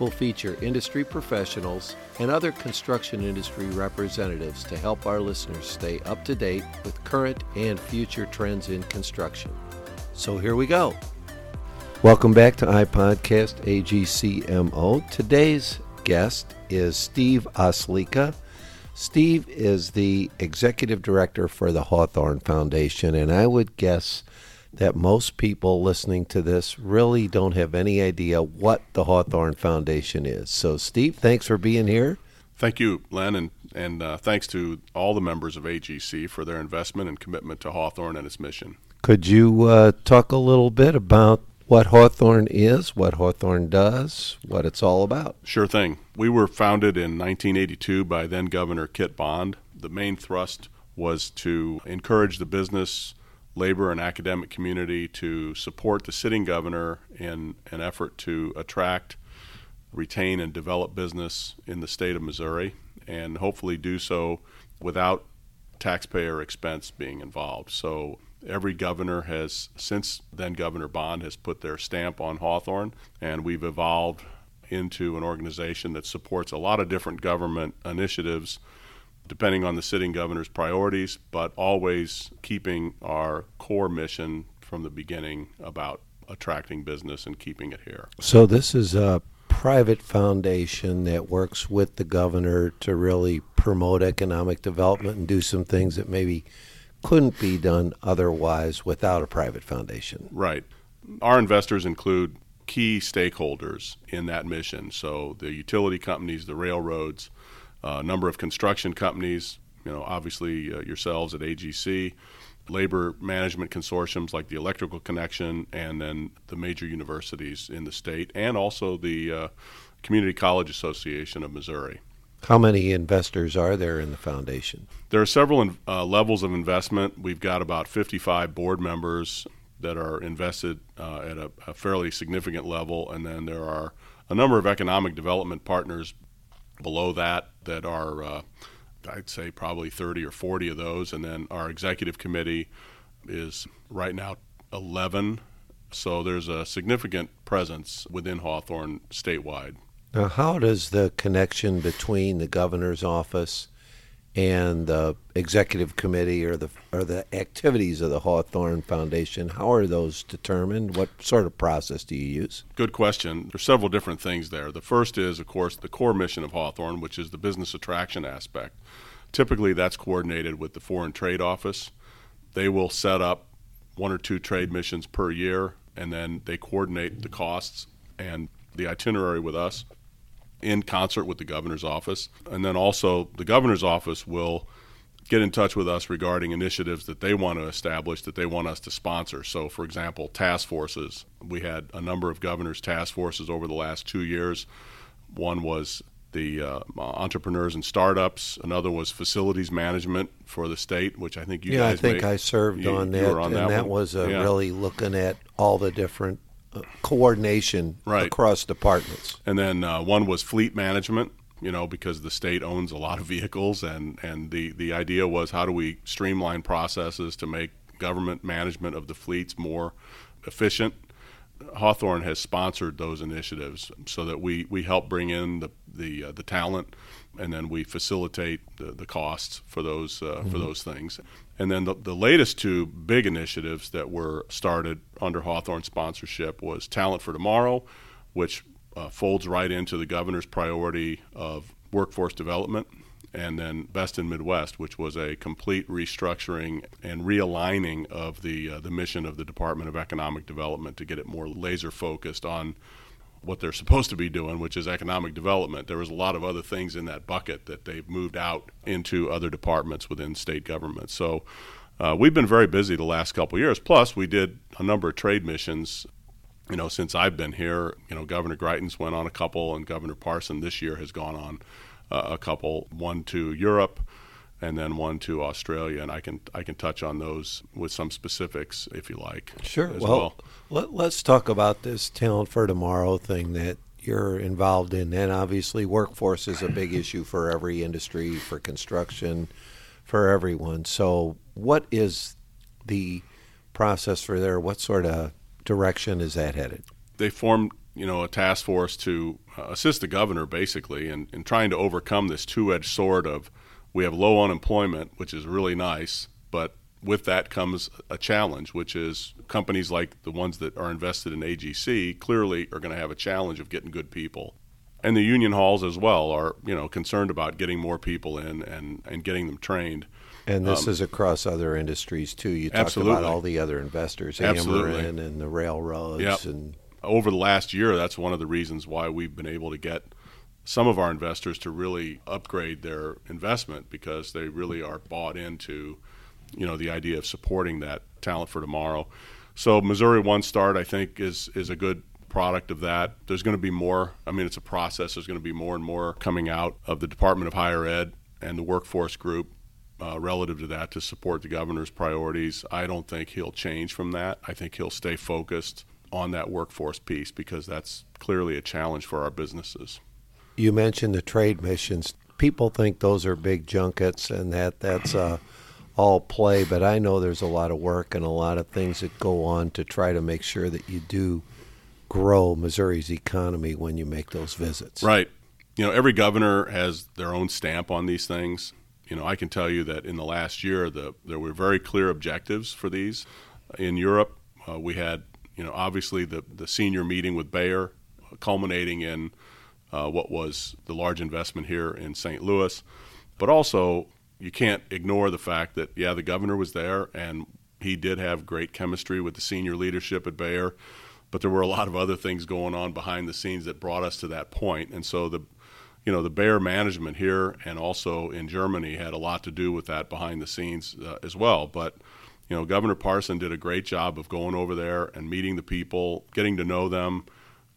We'll feature industry professionals and other construction industry representatives to help our listeners stay up to date with current and future trends in construction. So here we go. Welcome back to iPodcast AGCMO. Today's guest is Steve Oslika. Steve is the executive director for the Hawthorne Foundation, and I would guess that most people listening to this really don't have any idea what the Hawthorne Foundation is. So, Steve, thanks for being here. Thank you, Len, and, and uh, thanks to all the members of AGC for their investment and commitment to Hawthorne and its mission. Could you uh, talk a little bit about what Hawthorne is, what Hawthorne does, what it's all about? Sure thing. We were founded in 1982 by then Governor Kit Bond. The main thrust was to encourage the business labor and academic community to support the sitting governor in an effort to attract, retain, and develop business in the state of Missouri, and hopefully do so without taxpayer expense being involved. So every governor has, since then Governor Bond, has put their stamp on Hawthorne, and we've evolved into an organization that supports a lot of different government initiatives depending on the sitting governor's priorities, but always keeping our core mission from the beginning about attracting business and keeping it here. So, this is a private foundation that works with the governor to really promote economic development and do some things that maybe couldn't be done otherwise without a private foundation. Right. Our investors include key stakeholders in that mission. So, the utility companies, the railroads, a number of construction companies, you know, obviously uh, yourselves at AGC, labor management consortiums like the Electrical Connection, and then the major universities in the state, and also the uh, Community College Association of Missouri. How many investors are there in the foundation? There are several uh, levels of investment. We've got about 55 board members that are invested uh, at a, a fairly significant level, and then there are a number of economic development partners below that that are, uh, I'd say, probably 30 or 40 of those. And then our executive committee is right now 11. So there's a significant presence within Hawthorne statewide. Now, how does the connection between the governor's office and the executive committee or the or the activities of the Hawthorne Foundation, how are those determined? What sort of process do you use? Good question. There's several different things there. The first is, of course, the core mission of Hawthorne, which is the business attraction aspect. Typically, that's coordinated with the Foreign Trade Office. They will set up one or two trade missions per year, and then they coordinate the costs and the itinerary with us in concert with the governor's office. And then also, the governor's office will get in touch with us regarding initiatives that they want to establish that they want us to sponsor. So, for example, task forces. We had a number of governors' task forces over the last two years. One was the uh, entrepreneurs and startups. Another was facilities management for the state, which I think you yeah, guys. I think may, I served you, on that, on and that, that, was uh, yeah. really looking at all the different coordination right. across departments. And then uh, one was fleet management, you know, because the state owns a lot of vehicles, and, and the, the idea was how do we streamline processes to make government management of the fleets more efficient. Hawthorne has sponsored those initiatives so that we, we help bring in the the, uh, the talent, and then we facilitate the, the costs for those uh, mm-hmm. for those things. And then the, the latest two big initiatives that were started under Hawthorne sponsorship was Talent for Tomorrow, which uh, folds right into the governor's priority of workforce development, and then Best in Midwest, which was a complete restructuring and realigning of the uh, the mission of the Department of Economic Development to get it more laser focused on what they're supposed to be doing, which is economic development. There was a lot of other things in that bucket that they've moved out into other departments within state government. So uh, we've been very busy the last couple years. Plus, we did a number of trade missions. You know, since I've been here, you know, Governor Greitens went on a couple, and Governor Parson this year has gone on uh, a couple. One to Europe, and then one to Australia. And I can I can touch on those with some specifics if you like. Sure. as Well, let, let's talk about this talent for tomorrow thing that you're involved in. And obviously, workforce is a big issue for every industry, for construction, for everyone. So, what is the process for there? What sort of direction is that headed? they formed you know a task force to uh, assist the governor basically in, in trying to overcome this two-edged sword of we have low unemployment which is really nice but with that comes a challenge which is companies like the ones that are invested in AGC clearly are going to have a challenge of getting good people and the union halls as well are you know concerned about getting more people in and, and getting them trained And this um, is across other industries too. You talked about all the other investors, Absolutely. Ameren and the railroads, Yep. and over the last year, that's one of the reasons why we've been able to get some of our investors to really upgrade their investment because they really are bought into, you know, the idea of supporting that talent for tomorrow. So Missouri One Start, I think, is is a good product of that. There's going to be more. I mean, it's a process. There's going to be more and more coming out of the Department of Higher Ed and the workforce group uh, relative to that to support the governor's priorities. I don't think he'll change from that. I think he'll stay focused on that workforce piece because that's clearly a challenge for our businesses. You mentioned the trade missions. People think those are big junkets and that that's uh, all play, but I know there's a lot of work and a lot of things that go on to try to make sure that you do grow Missouri's economy when you make those visits. Right. You know, every governor has their own stamp on these things. You know, I can tell you that in the last year, the, there were very clear objectives for these. In Europe, uh, we had, you know, obviously the, the senior meeting with Bayer, culminating in uh, what was the large investment here in St. Louis. But also, you can't ignore the fact that, yeah, the governor was there and he did have great chemistry with the senior leadership at Bayer, but there were a lot of other things going on behind the scenes that brought us to that point. And so the you know the Bayer management here and also in Germany had a lot to do with that behind the scenes uh, as well. But you know Governor Parson did a great job of going over there and meeting the people, getting to know them.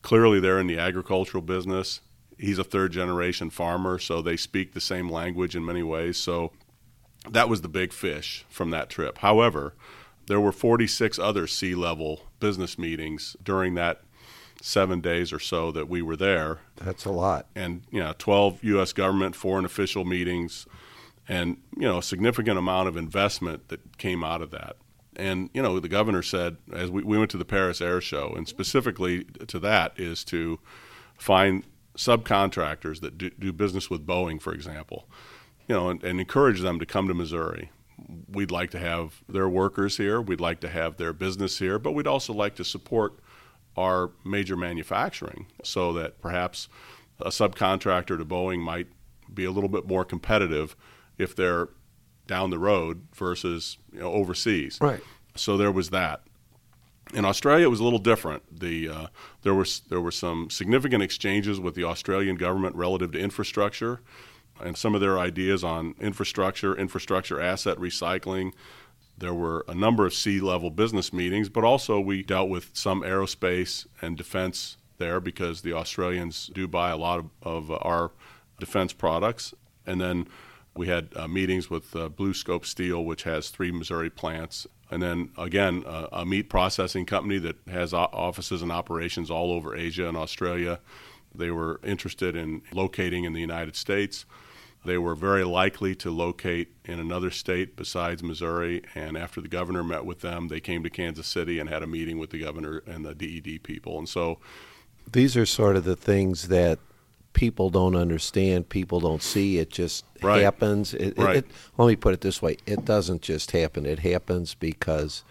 Clearly, they're in the agricultural business. He's a third generation farmer, so they speak the same language in many ways. So that was the big fish from that trip. However, there were 46 other C-level business meetings during that seven days or so that we were there That's a lot. and you know 12 U.S. government foreign official meetings, and you know a significant amount of investment that came out of that. And you know the governor said as we, we went to the Paris Air Show, and specifically to that is to find subcontractors that do, do business with Boeing, for example, you know, and, and encourage them to come to Missouri. We'd like to have their workers here. We'd like to have their business here, but we'd also like to support our major manufacturing so that perhaps a subcontractor to Boeing might be a little bit more competitive if they're down the road versus you know, overseas. Right. So there was that. In Australia, it was a little different. The uh, there was there were some significant exchanges with the Australian government relative to infrastructure, and some of their ideas on infrastructure, infrastructure asset recycling. There were a number of C-level business meetings, but also we dealt with some aerospace and defense there because the Australians do buy a lot of, of our defense products. And then we had uh, meetings with uh, BlueScope Steel, which has three Missouri plants. And then again, uh, a meat processing company that has offices and operations all over Asia and Australia. They were interested in locating in the United States. They were very likely to locate in another state besides Missouri. And after the governor met with them, they came to Kansas City and had a meeting with the governor and the DED people. And so, These are sort of the things that people don't understand, people don't see. It just Right. happens. It, it- Right. it- let me put it this way: it doesn't just happen. It happens because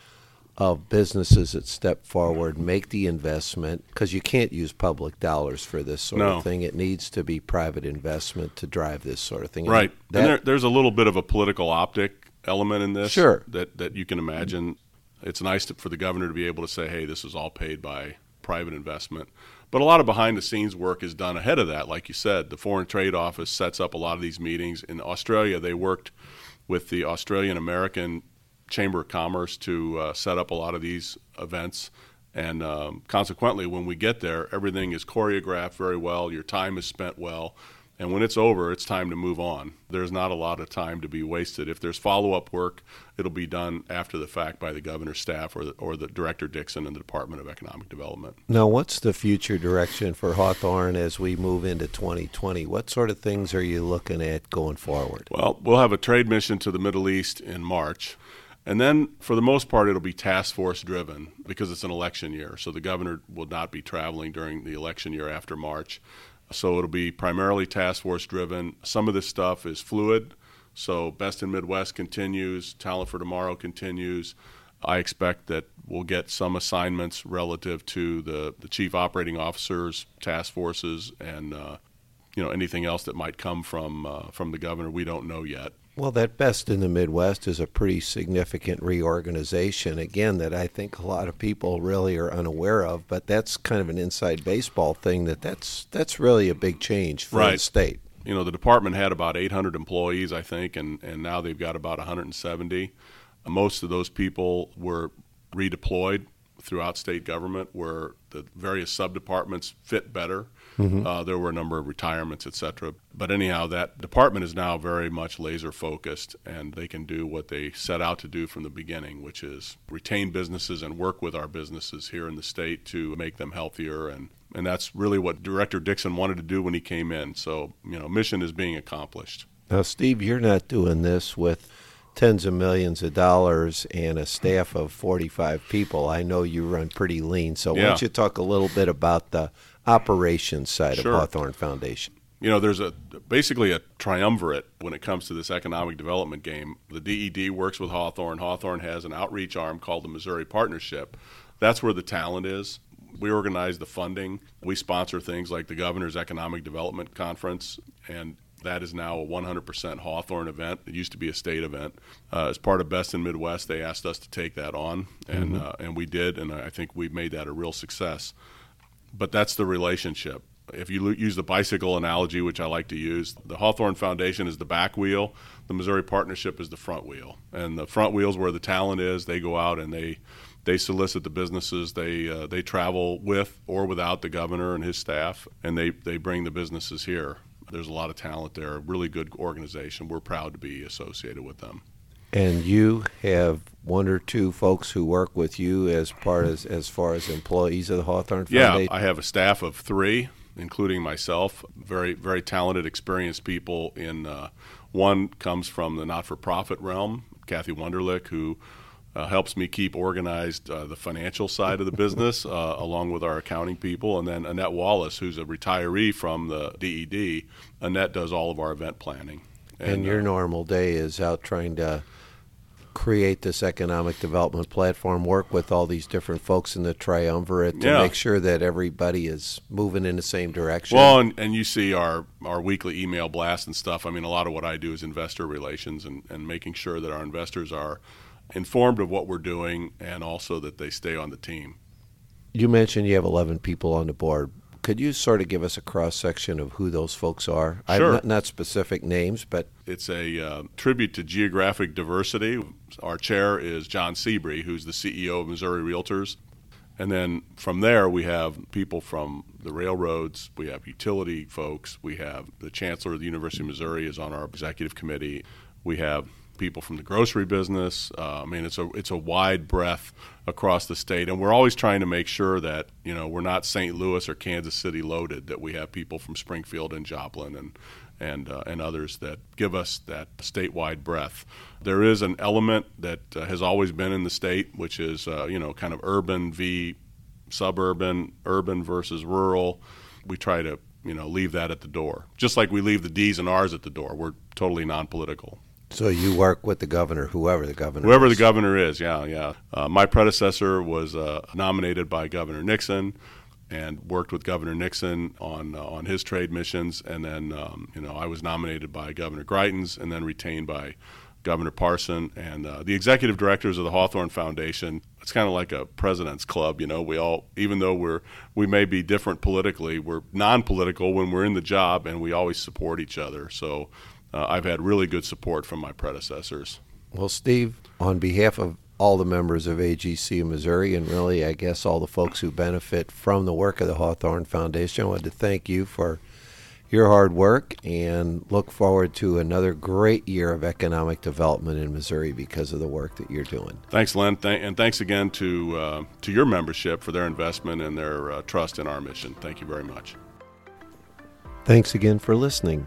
of businesses that step forward, make the investment. Because you can't use public dollars for this sort No. of thing. It needs to be private investment to drive this sort of thing. And right. that- and there, there's a little bit of a political optic element in this. Sure. That, that you can imagine. It's nice to, for the governor to be able to say, hey, this is all paid by private investment. But a lot of behind the scenes work is done ahead of that. Like you said, the Foreign Trade Office sets up a lot of these meetings. In Australia, they worked with the Australian American Chamber of Commerce to uh, set up a lot of these events. And um, consequently, when we get there, everything is choreographed very well. Your time is spent well. And when it's over, it's time to move on. There's not a lot of time to be wasted. If there's follow up work, it'll be done after the fact by the governor's staff or the, or the Director Dixon and the Department of Economic Development. Now, what's the future direction for Hawthorne as we move into 2020? What sort of things are you looking at going forward? Well, we'll have a trade mission to the Middle East in March. And then, for the most part, it'll be task force driven because it's an election year. So the governor will not be traveling during the election year after March. So it'll be primarily task force driven. Some of this stuff is fluid. So Best in Midwest continues, Talent for Tomorrow continues. I expect that we'll get some assignments relative to the, the chief operating officers, task forces, and uh, you know anything else that might come from uh, from the governor. We don't know yet. Well, that Best in the Midwest is a pretty significant reorganization, again, that I think a lot of people really are unaware of, but that's kind of an inside baseball thing that that's, that's really a big change for Right. the state. You know, the department had about 800 employees, I think, and, and now they've got about 170. Most of those people were redeployed throughout state government where the various sub-departments fit better. Uh, there were a number of retirements, et cetera. But anyhow, that department is now very much laser focused, and they can do what they set out to do from the beginning, which is retain businesses and work with our businesses here in the state to make them healthier. And, and that's really what Director Dixon wanted to do when he came in. So, you know, mission is being accomplished. Now, Steve, you're not doing this with tens of millions of dollars and a staff of 45 people. I know you run pretty lean. So, why don't you talk a little bit about the operations side Sure. of Hawthorne Foundation? you know, there's a basically a triumvirate when it comes to this economic development game. The DED works with Hawthorne. Hawthorne has an outreach arm called the Missouri Partnership. That's where the talent is. We organize the funding. We sponsor things like the Governor's Economic Development Conference, and that is now a 100% Hawthorne event. It used to be a state event. Uh, as part of Best in Midwest, they asked us to take that on, and uh, and we did, and I think we've made that a real success but that's the relationship. If you use the bicycle analogy, which I like to use, the Hawthorne Foundation is the back wheel, the Missouri Partnership is the front wheel, and the front wheel is where the talent is. They go out and they they solicit the businesses. They uh, they travel with or without the governor and his staff, and they they bring the businesses here. There's a lot of talent there. A really good organization. We're proud to be associated with them. And you have one or two folks who work with you as part as as far as employees of the Hawthorne Yeah, Foundation. I have a staff of three, including myself. Very, very talented, experienced people. In uh, one comes from the not-for-profit realm, Kathy Wunderlich, who uh, helps me keep organized uh, the financial side of the business, uh, along with our accounting people, and then Annette Wallace, who's a retiree from the DED. Annette does all of our event planning. And your uh, normal day is out trying to create this economic development platform, work with all these different folks in the triumvirate to Yeah. make sure that everybody is moving in the same direction. Well, and, and you see our, our weekly email blast and stuff. I mean, a lot of what I do is investor relations and, and making sure that our investors are informed of what we're doing and also that they stay on the team. you mentioned you have 11 people on the board. Could you sort of give us a cross section of who those folks are? Sure. not, not specific names, but It's a uh, tribute to geographic diversity. Our chair is John Sebree, who's the CEO of Missouri Realtors. And then from there, we have people from the railroads, we have utility folks, we have the chancellor of the University of Missouri is on our executive committee, we have people from the grocery business. Uh, I mean, it's a it's a wide breadth across the state, and we're always trying to make sure that you know we're not St. Louis or Kansas City loaded. That we have people from Springfield and Joplin and and uh, and others that give us that statewide breadth. There is an element that uh, has always been in the state, which is uh, you know kind of urban v suburban, urban versus rural. We try to you know leave that at the door, just like we leave the D's and R's at the door. We're totally non-political. So you work with the governor, whoever the governor Whoever the is. governor is, yeah, yeah. Uh, my predecessor was uh, nominated by Governor Nixon, and worked with Governor Nixon on uh, on his trade missions, and then um, you know I was nominated by Governor Greitens, and then retained by Governor Parson, and uh, the executive directors of the Hawthorne Foundation. It's kind of like a president's club, you know. We all, even though we're we may be different politically, we're non-political when we're in the job, and we always support each other. So. Uh, I've had really good support from my predecessors. Well, Steve, on behalf of all the members of AGC Missouri, and really, I guess, all the folks who benefit from the work of the Hawthorne Foundation, I wanted to thank you for your hard work and look forward to another great year of economic development in Missouri because of the work that you're doing. Thanks, Len, Th- and thanks again to uh, to your membership for their investment and their uh, trust in our mission. Thank you very much. Thanks again for listening.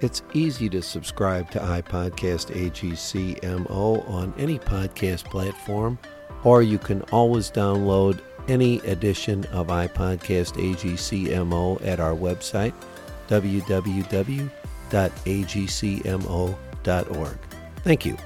It's easy to subscribe to iPodcast AGCMO on any podcast platform, or you can always download any edition of iPodcast AGCMO at our website, www.agcmo.org. Thank you.